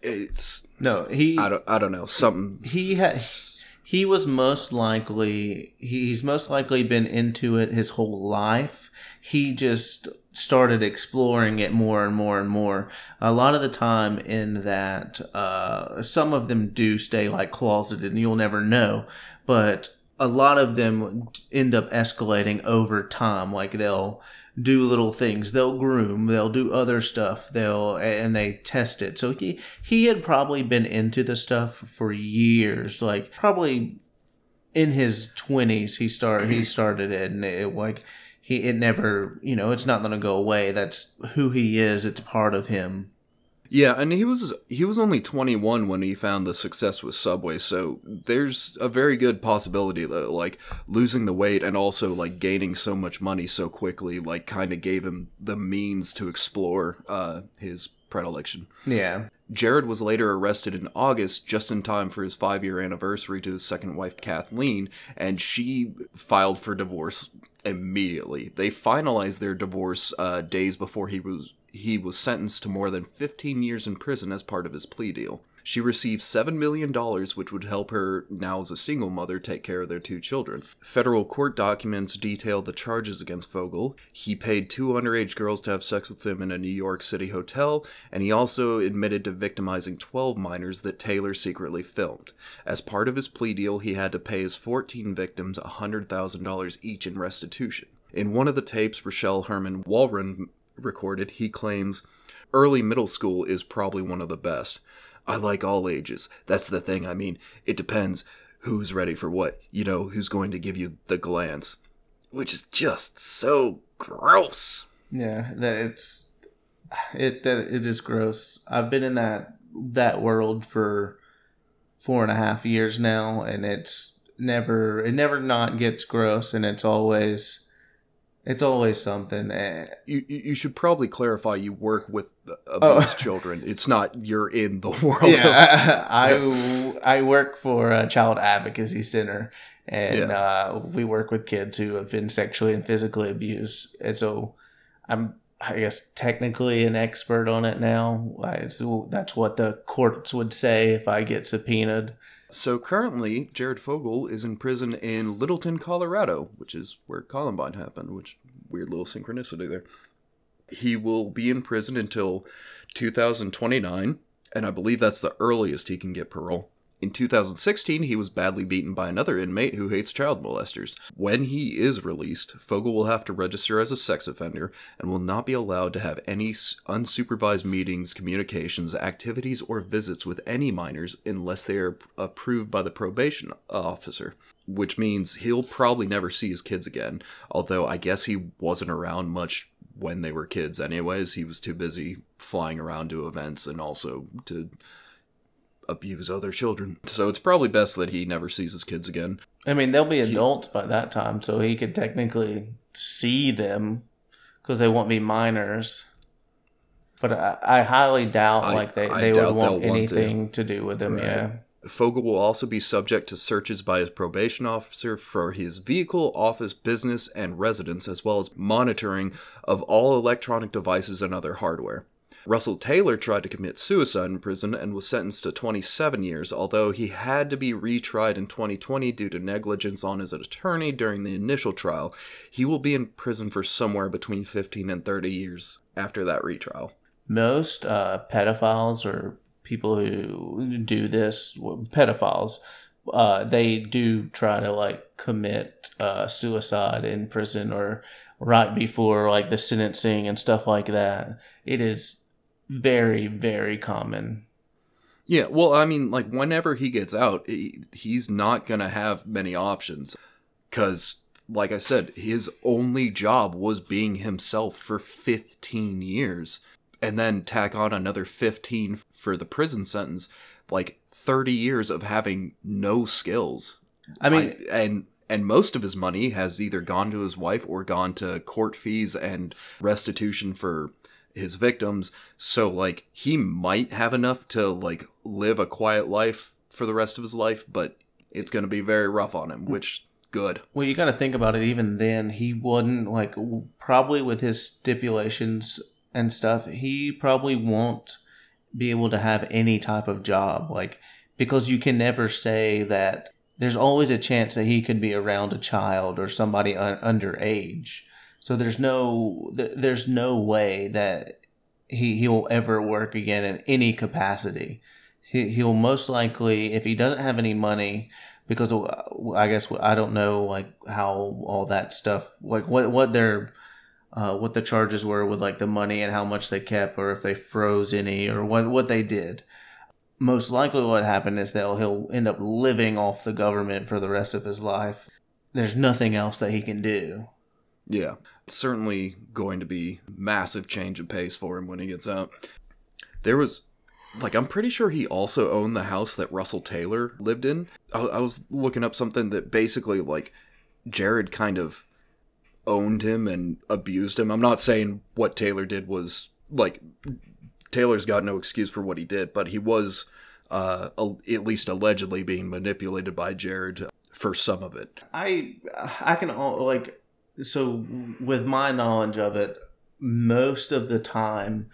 it's no he i don't i don't know something he has he was most likely he's most likely been into it his whole life. He just started exploring it more and more and more. A lot of the time, in that, uh, some of them do stay like closeted, and you'll never know. But a lot of them end up escalating over time. Like they'll do little things, they'll groom, they'll do other stuff, they'll and they test it. So he he had probably been into the stuff for years, like probably in his twenties. He started he started it, and it like he it never you know it's not going to go away that's who he is it's part of him Yeah, and he was he was only 21 when he found the success with Subway, so there's a very good possibility that like losing the weight and also like gaining so much money so quickly like kind of gave him the means to explore uh his predilection. Yeah. Jared was later arrested in August, just in time for his five year anniversary to his second wife, Kathleen, and she filed for divorce immediately. They finalized their divorce uh, days before he was he was sentenced to more than 15 years in prison as part of his plea deal. She received $7 million, which would help her, now as a single mother, take care of their two children. Federal court documents detail the charges against Fogle. He paid two underage girls to have sex with him in a New York City hotel, and he also admitted to victimizing 12 minors that Taylor secretly filmed. As part of his plea deal, he had to pay his 14 victims $100,000 each in restitution. In one of the tapes Rochelle Herman Walron recorded, he claims, Early middle school is probably one of the best. I like all ages. That's the thing. I mean, it depends who's ready for what. You know, who's going to give you the glance. Which is just so gross. Yeah, that it's it that it is gross. I've been in that that world for four and a half years now, and it's never it never not gets gross, and it's always it's always something. Eh, You, you should probably clarify you work with Oh. abused children. It's not you're in the world of yeah, I, I work for a child advocacy center, and uh, we work with kids who have been sexually and physically abused. And so, I'm I guess technically an expert on it now. I, so that's what the courts would say if I get subpoenaed. So currently, Jared Fogle is in prison in Littleton, Colorado, which is where Columbine happened, which weird little synchronicity there. He will be in prison until 2029, and I believe that's the earliest he can get parole. In 2016, he was badly beaten by another inmate who hates child molesters. When he is released, Fogle will have to register as a sex offender and will not be allowed to have any unsupervised meetings, communications, activities, or visits with any minors unless they are approved by the probation officer. Which means he'll probably never see his kids again, although I guess he wasn't around much when they were kids, anyways. He was too busy flying around to events and also to abuse other children. So it's probably best that he never sees his kids again. I mean, they'll be adults by that time, so he could technically see them because they won't be minors. But I, I highly doubt I- like they, they would want they'll want to. anything to. do with them. Right. Yeah. Fogle will also be subject to searches by his probation officer for his vehicle, office, business, and residence, as well as monitoring of all electronic devices and other hardware. Russell Taylor tried to commit suicide in prison and was sentenced to 27 years, although he had to be retried in 2020 due to negligence on his attorney during the initial trial. He will be in prison for somewhere between 15 and 30 years after that retrial. most uh, pedophiles or people who do this, pedophiles, uh, they do try to like commit uh, suicide in prison or right before like the sentencing and stuff like that. It is very, very common. Yeah, well, I mean, like, whenever he gets out, he, he's not going to have many options. Because, like I said, his only job was being himself for 15 years. And then tack on another 15 for the prison sentence. Like, 30 years of having no skills. I mean, I- and and most of his money has either gone to his wife or gone to court fees and restitution for his victims so like he might have enough to like live a quiet life for the rest of his life but it's going to be very rough on him hmm. which good Well, you got to think about it. Even then, he wouldn't like probably with his stipulations and stuff. He probably won't be able to have any type of job, like because you can never say that. There's always a chance that he could be around a child or somebody un- underage. So there's no there's no way that he he'll ever work again in any capacity. He he'll most likely if he doesn't have any money because I guess I don't know like how all that stuff like what what their uh, what the charges were with like the money and how much they kept or if they froze any or what what they did. Most likely, what happened is that he'll end up living off the government for the rest of his life. There's nothing else that he can do. Yeah certainly going to be massive change of pace for him when he gets out there was like I'm pretty sure he also owned the house that Russell Taylor lived in. I, I was looking up something that basically like Jared kind of owned him and abused him. I'm not saying what Taylor did was like Taylor's got no excuse for what he did, but he was uh, at least allegedly being manipulated by Jared for some of it. I I can like so with my knowledge of it, most of the time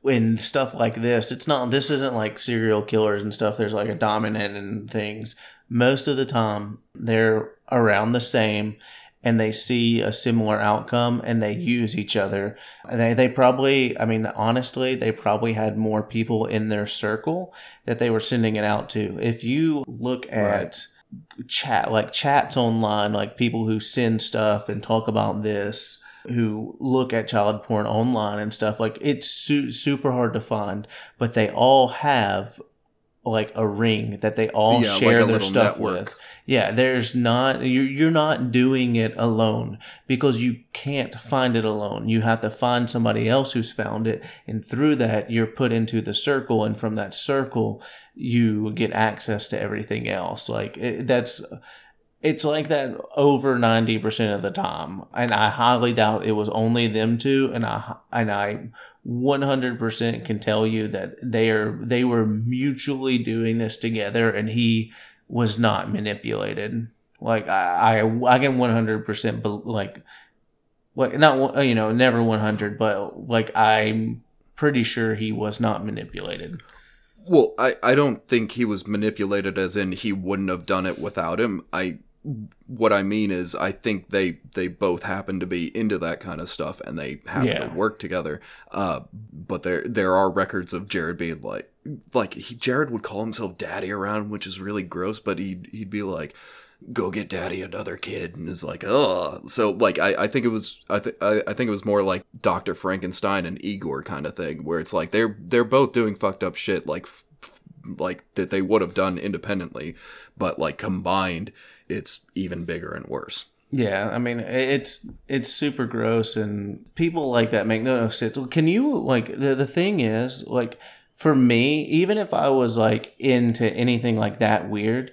when stuff like this, it's not this isn't like serial killers and stuff. There's like a dominant and things. Most of the time, they're around the same and they see a similar outcome and they use each other. And they, they probably, I mean, honestly, they probably had more people in their circle that they were sending it out to. If you look at right. Chat, like chats online, like people who send stuff and talk about this, who look at child porn online and stuff like it's su- super hard to find but they all have like a ring that they all yeah, share like their stuff network. with. Yeah there's not you're, you're not doing it alone because you can't find it alone. You have to find somebody else who's found it and through that you're put into the circle and from that circle you get access to everything else. Like it, that's it's like that over 90% of the time and i highly doubt it was only them two and i and i 100% can tell you that they are they were mutually doing this together and he was not manipulated like i i, I can 100% like like not you know never 100 but like i'm pretty sure he was not manipulated well, I, I don't think he was manipulated as in he wouldn't have done it without him. I what I mean is, I think they they both happen to be into that kind of stuff, and they happen yeah. to work together. Uh, but there there are records of Jared being like, like he, Jared would call himself daddy around, which is really gross. But he'd he'd be like, "Go get daddy another kid," and is like, "Oh." So like, I, I think it was I think I, I think it was more like Doctor Frankenstein and Igor kind of thing, where it's like they're they're both doing fucked up shit, like like that they would have done independently, but like combined it's even bigger and worse. Yeah, I mean it's it's super gross, and people like that make no sense. Can you like the the thing is like for me, even if I was like into anything like that weird,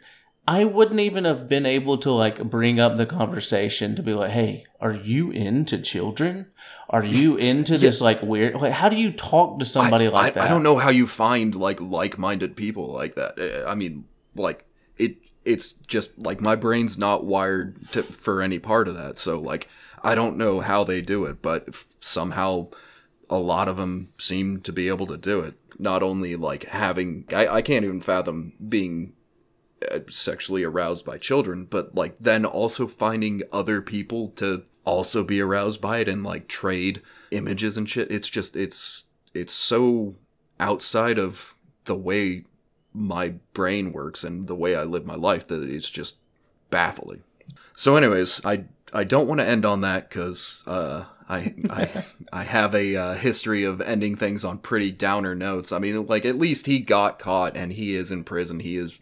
I wouldn't even have been able to like bring up the conversation to be like, "Hey, are you into children? Are you into yeah. this like weird? Like, how do you talk to somebody I, like I, that?" I don't know how you find like like-minded people like that. Eh, I mean, like it it's just like my brain's not wired to, for any part of that. So like I don't know how they do it, but somehow a lot of them seem to be able to do it. Not only like having I, I can't even fathom being sexually aroused by children, but like then also finding other people to also be aroused by it and like trade images and shit. It's just it's it's so outside of the way my brain works and the way I live my life that it's just baffling. So, anyways, I I don't want to end on that because uh, I I I have a uh, history of ending things on pretty downer notes. I mean, like at least he got caught and he is in prison. He is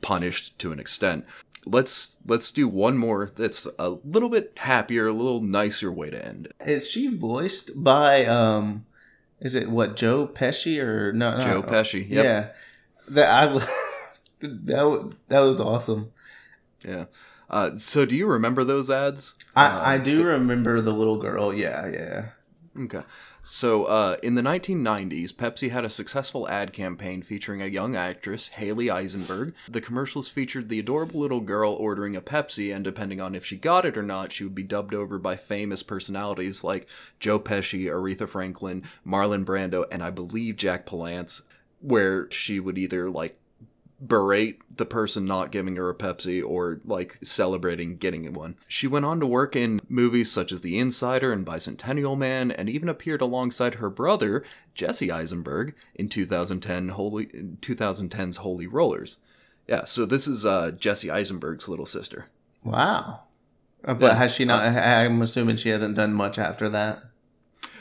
punished to an extent. Let's let's do one more that's a little bit happier, a little nicer way to end it. Is she voiced by um? Is it what Joe Pesci or no? Joe Pesci. Yep. Yeah that I that that was awesome. Yeah. Uh, so do you remember those ads? I, uh, I do the, remember the little girl. Yeah, yeah. Okay. So, uh, in the 1990s, Pepsi had a successful ad campaign featuring a young actress, Hallie Eisenberg. The commercials featured the adorable little girl ordering a Pepsi, and depending on if she got it or not, she would be dubbed over by famous personalities like Joe Pesci, Aretha Franklin, Marlon Brando, and I believe Jack Palance where she would either like berate the person not giving her a Pepsi or like celebrating getting one. She went on to work in movies such as The Insider and Bicentennial Man and even appeared alongside her brother, Jesse Eisenberg, in 2010 Holy 2010's Holy Rollers. Yeah, so this is uh, Jesse Eisenberg's little sister. Wow. But yeah. has she not uh, I'm assuming she hasn't done much after that.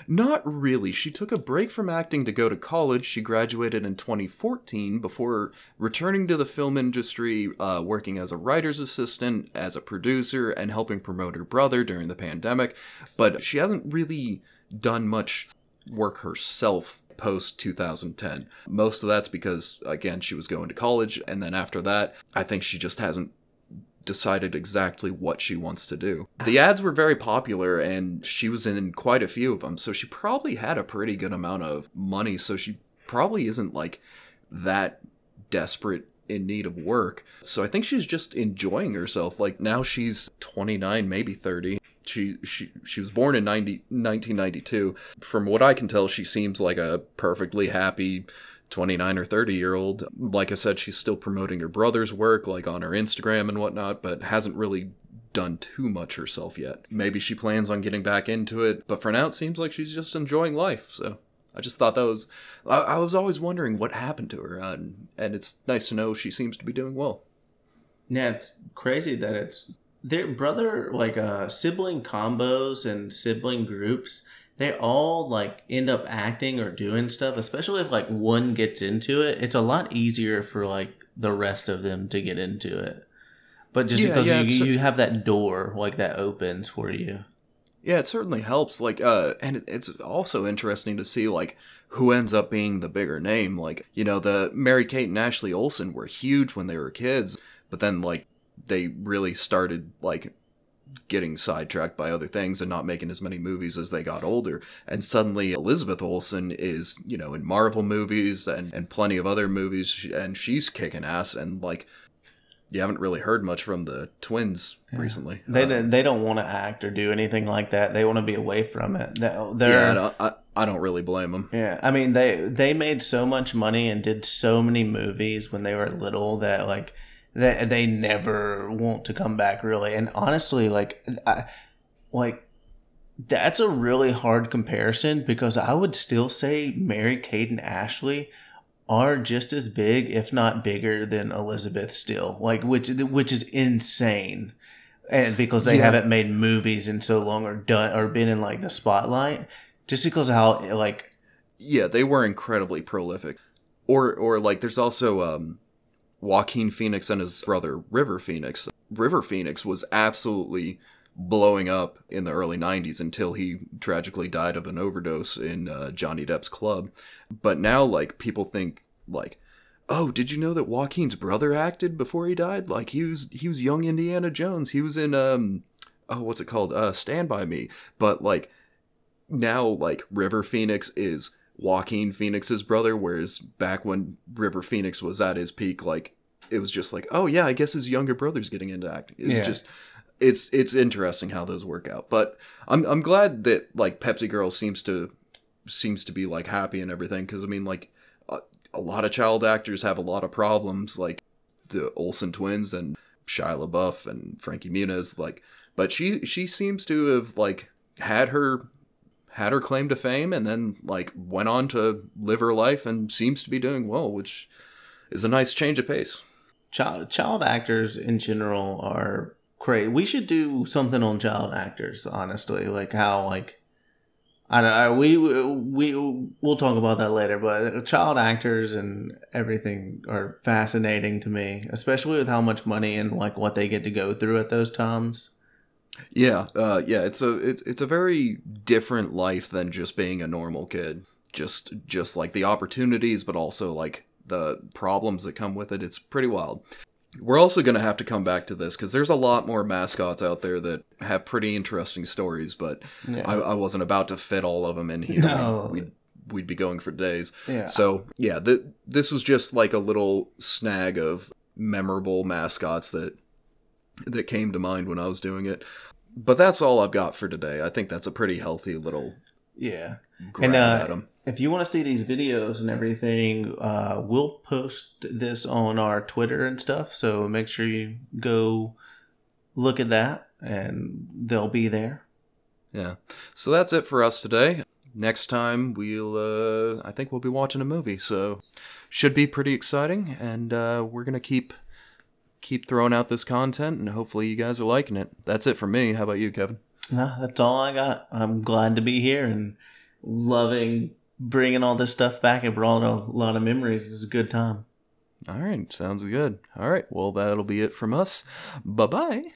Not really. She took a break from acting to go to college. She graduated in 2014 before returning to the film industry, uh, working as a writer's assistant, as a producer, and helping promote her brother during the pandemic. But she hasn't really done much work herself post 2010. Most of that's because, again, she was going to college. And then after that, I think she just hasn't decided exactly what she wants to do. The ads were very popular and she was in quite a few of them. So she probably had a pretty good amount of money. So she probably isn't like that desperate in need of work. So I think she's just enjoying herself. Like now she's 29, maybe 30. She she she was born in 90, 1992. From what I can tell, she seems like a perfectly happy 29 or 30 year old. Like I said, she's still promoting her brother's work, like on her Instagram and whatnot, but hasn't really done too much herself yet. Maybe she plans on getting back into it, but for now, it seems like she's just enjoying life. So I just thought that was. I, was always wondering what happened to her, uh, and, and it's nice to know she seems to be doing well. Yeah, it's crazy that it's their brother like uh sibling combos and sibling groups they all like end up acting or doing stuff especially if like one gets into it it's a lot easier for like the rest of them to get into it but just Yeah, because yeah, you, you have that door like that opens for you Yeah, it certainly helps. Like, uh, and it's also interesting to see like who ends up being the bigger name. Like, you know, the Mary Kate and Ashley Olsen were huge when they were kids, but then like they really started like getting sidetracked by other things and not making as many movies as they got older. And suddenly Elizabeth Olsen is, you know, in Marvel movies and, and plenty of other movies, and she's kicking ass. And like, you haven't really heard much from the twins recently. they Uh, don't they don't want to act or do anything like that they want to be away from it They- they're yeah, I don't, I, I don't really blame them. Yeah, I mean they they made so much money and did so many movies when they were little that like they they never want to come back really. And honestly, like I, like that's a really hard comparison because I would still say Mary Kate and Ashley are just as big, if not bigger, than Elizabeth still. Like which which is insane. And because they Yeah. haven't made movies in so long or done or been in like the spotlight, just because of how like yeah, they were incredibly prolific. Or or like there's also um Joaquin Phoenix and his brother River Phoenix. River Phoenix was absolutely blowing up in the early 90s until he tragically died of an overdose in uh, Johnny Depp's club. But now like people think like Oh, did you know that Joaquin's brother acted before he died? Like he was he was young Indiana Jones. He was in um oh what's it called? Uh Stand by Me. But like now like River Phoenix is Joaquin Phoenix's brother, whereas back when River Phoenix was at his peak, like it was just like, oh yeah, I guess his younger brother's getting into acting. It's Yeah. just it's it's interesting how those work out. But I'm I'm glad that like Pepsi Girl seems to seems to be like happy and everything because I mean like a, a lot of child actors have a lot of problems like the Olsen twins and Shia LaBeouf and Frankie Muniz like but she she seems to have like had her had her claim to fame and then like went on to live her life and seems to be doing well which is a nice change of pace child child actors in general are crazy. We should do something on child actors, honestly, like how like I don't know. We we we'll talk about that later, but child actors and everything are fascinating to me, especially with how much money and like what they get to go through at those times. Yeah uh yeah it's a it's, it's a very different life than just being a normal kid just just like the opportunities but also like the problems that come with it it's pretty wild we're also going to have to come back to this because there's a lot more mascots out there that have pretty interesting stories but Yeah. I, I wasn't about to fit all of them in here No. we'd, we'd be going for days Yeah. So yeah, th- this was just like a little snag of memorable mascots that that came to mind when I was doing it. But that's all I've got for today. I think that's a pretty healthy little Yeah. And, uh, if you want to see these videos and everything, uh, we'll post this on our Twitter and stuff. So make sure you go look at that, and they'll be there. Yeah. So that's it for us today. Next time we'll uh I think we'll be watching a movie, so should be pretty exciting and uh we're going to keep keep throwing out this content and hopefully you guys are liking it. That's it for me. How about you, Kevin? Nah, that's all I got. I'm glad to be here and loving bringing all this stuff back. It brought a lot of memories. It was a good time. All right, sounds good. All right, well, that'll be it from us. Bye bye.